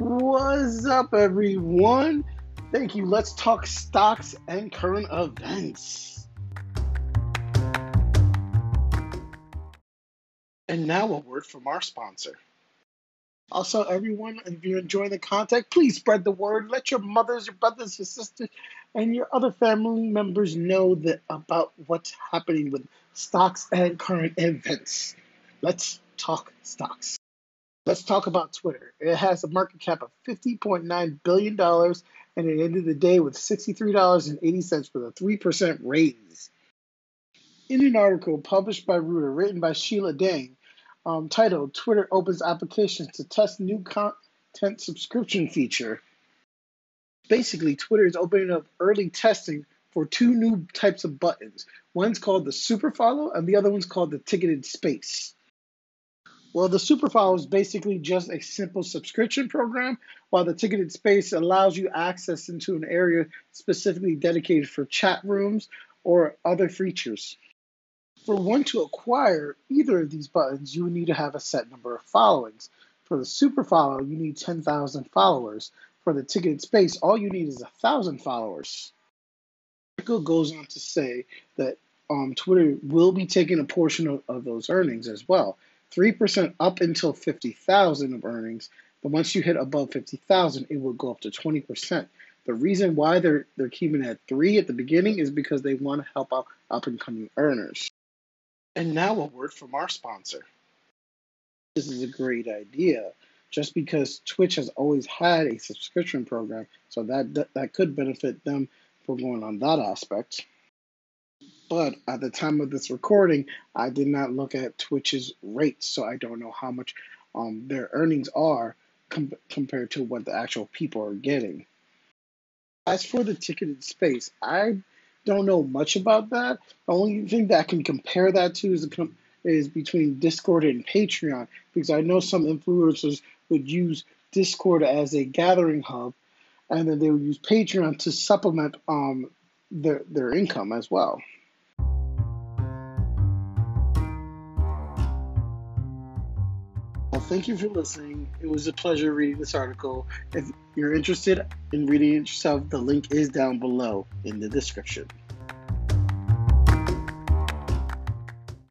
What's up, everyone? Thank you. Let's talk stocks and current events. And now, a word from our sponsor. Also, everyone, if you're enjoying the content, please spread the word. Let your mothers, your brothers, your sisters, and your other family members know that about what's happening with stocks and current events. Let's talk stocks. Let's talk about Twitter. It has a market cap of $50.9 billion and it ended the day with $63.80 for a 3% raise. In an article published by Reuters, written by Sheila Dang, um, titled Twitter Opens Applications to Test New Content Subscription Feature. Basically, Twitter is opening up early testing for two new types of buttons. One's called the Super Follow, and the other one's called the Ticketed Space. Well, the Superfollow is basically just a simple subscription program, while the ticketed space allows you access into an area specifically dedicated for chat rooms or other features. For one to acquire either of these buttons, you would need to have a set number of followings. For the Superfollow, you need 10,000 followers. For the ticketed space, all you need is 1,000 followers. The article goes on to say that um, Twitter will be taking a portion of, of those earnings as well. 3% up until 50,000 of earnings, but once you hit above 50,000, it will go up to 20%. The reason why they're they're keeping it at 3 at the beginning is because they want to help out up and coming earners. And now a word from our sponsor. This is a great idea. Just because Twitch has always had a subscription program, so that that, that could benefit them for going on that aspect. But at the time of this recording, I did not look at Twitch's rates, so I don't know how much um, their earnings are com- compared to what the actual people are getting. As for the ticketed space, I don't know much about that. The only thing that I can compare that to is, com- is between Discord and Patreon, because I know some influencers would use Discord as a gathering hub, and then they would use Patreon to supplement um, their their income as well. Thank you for listening. It was a pleasure reading this article. If you're interested in reading it yourself, the link is down below in the description.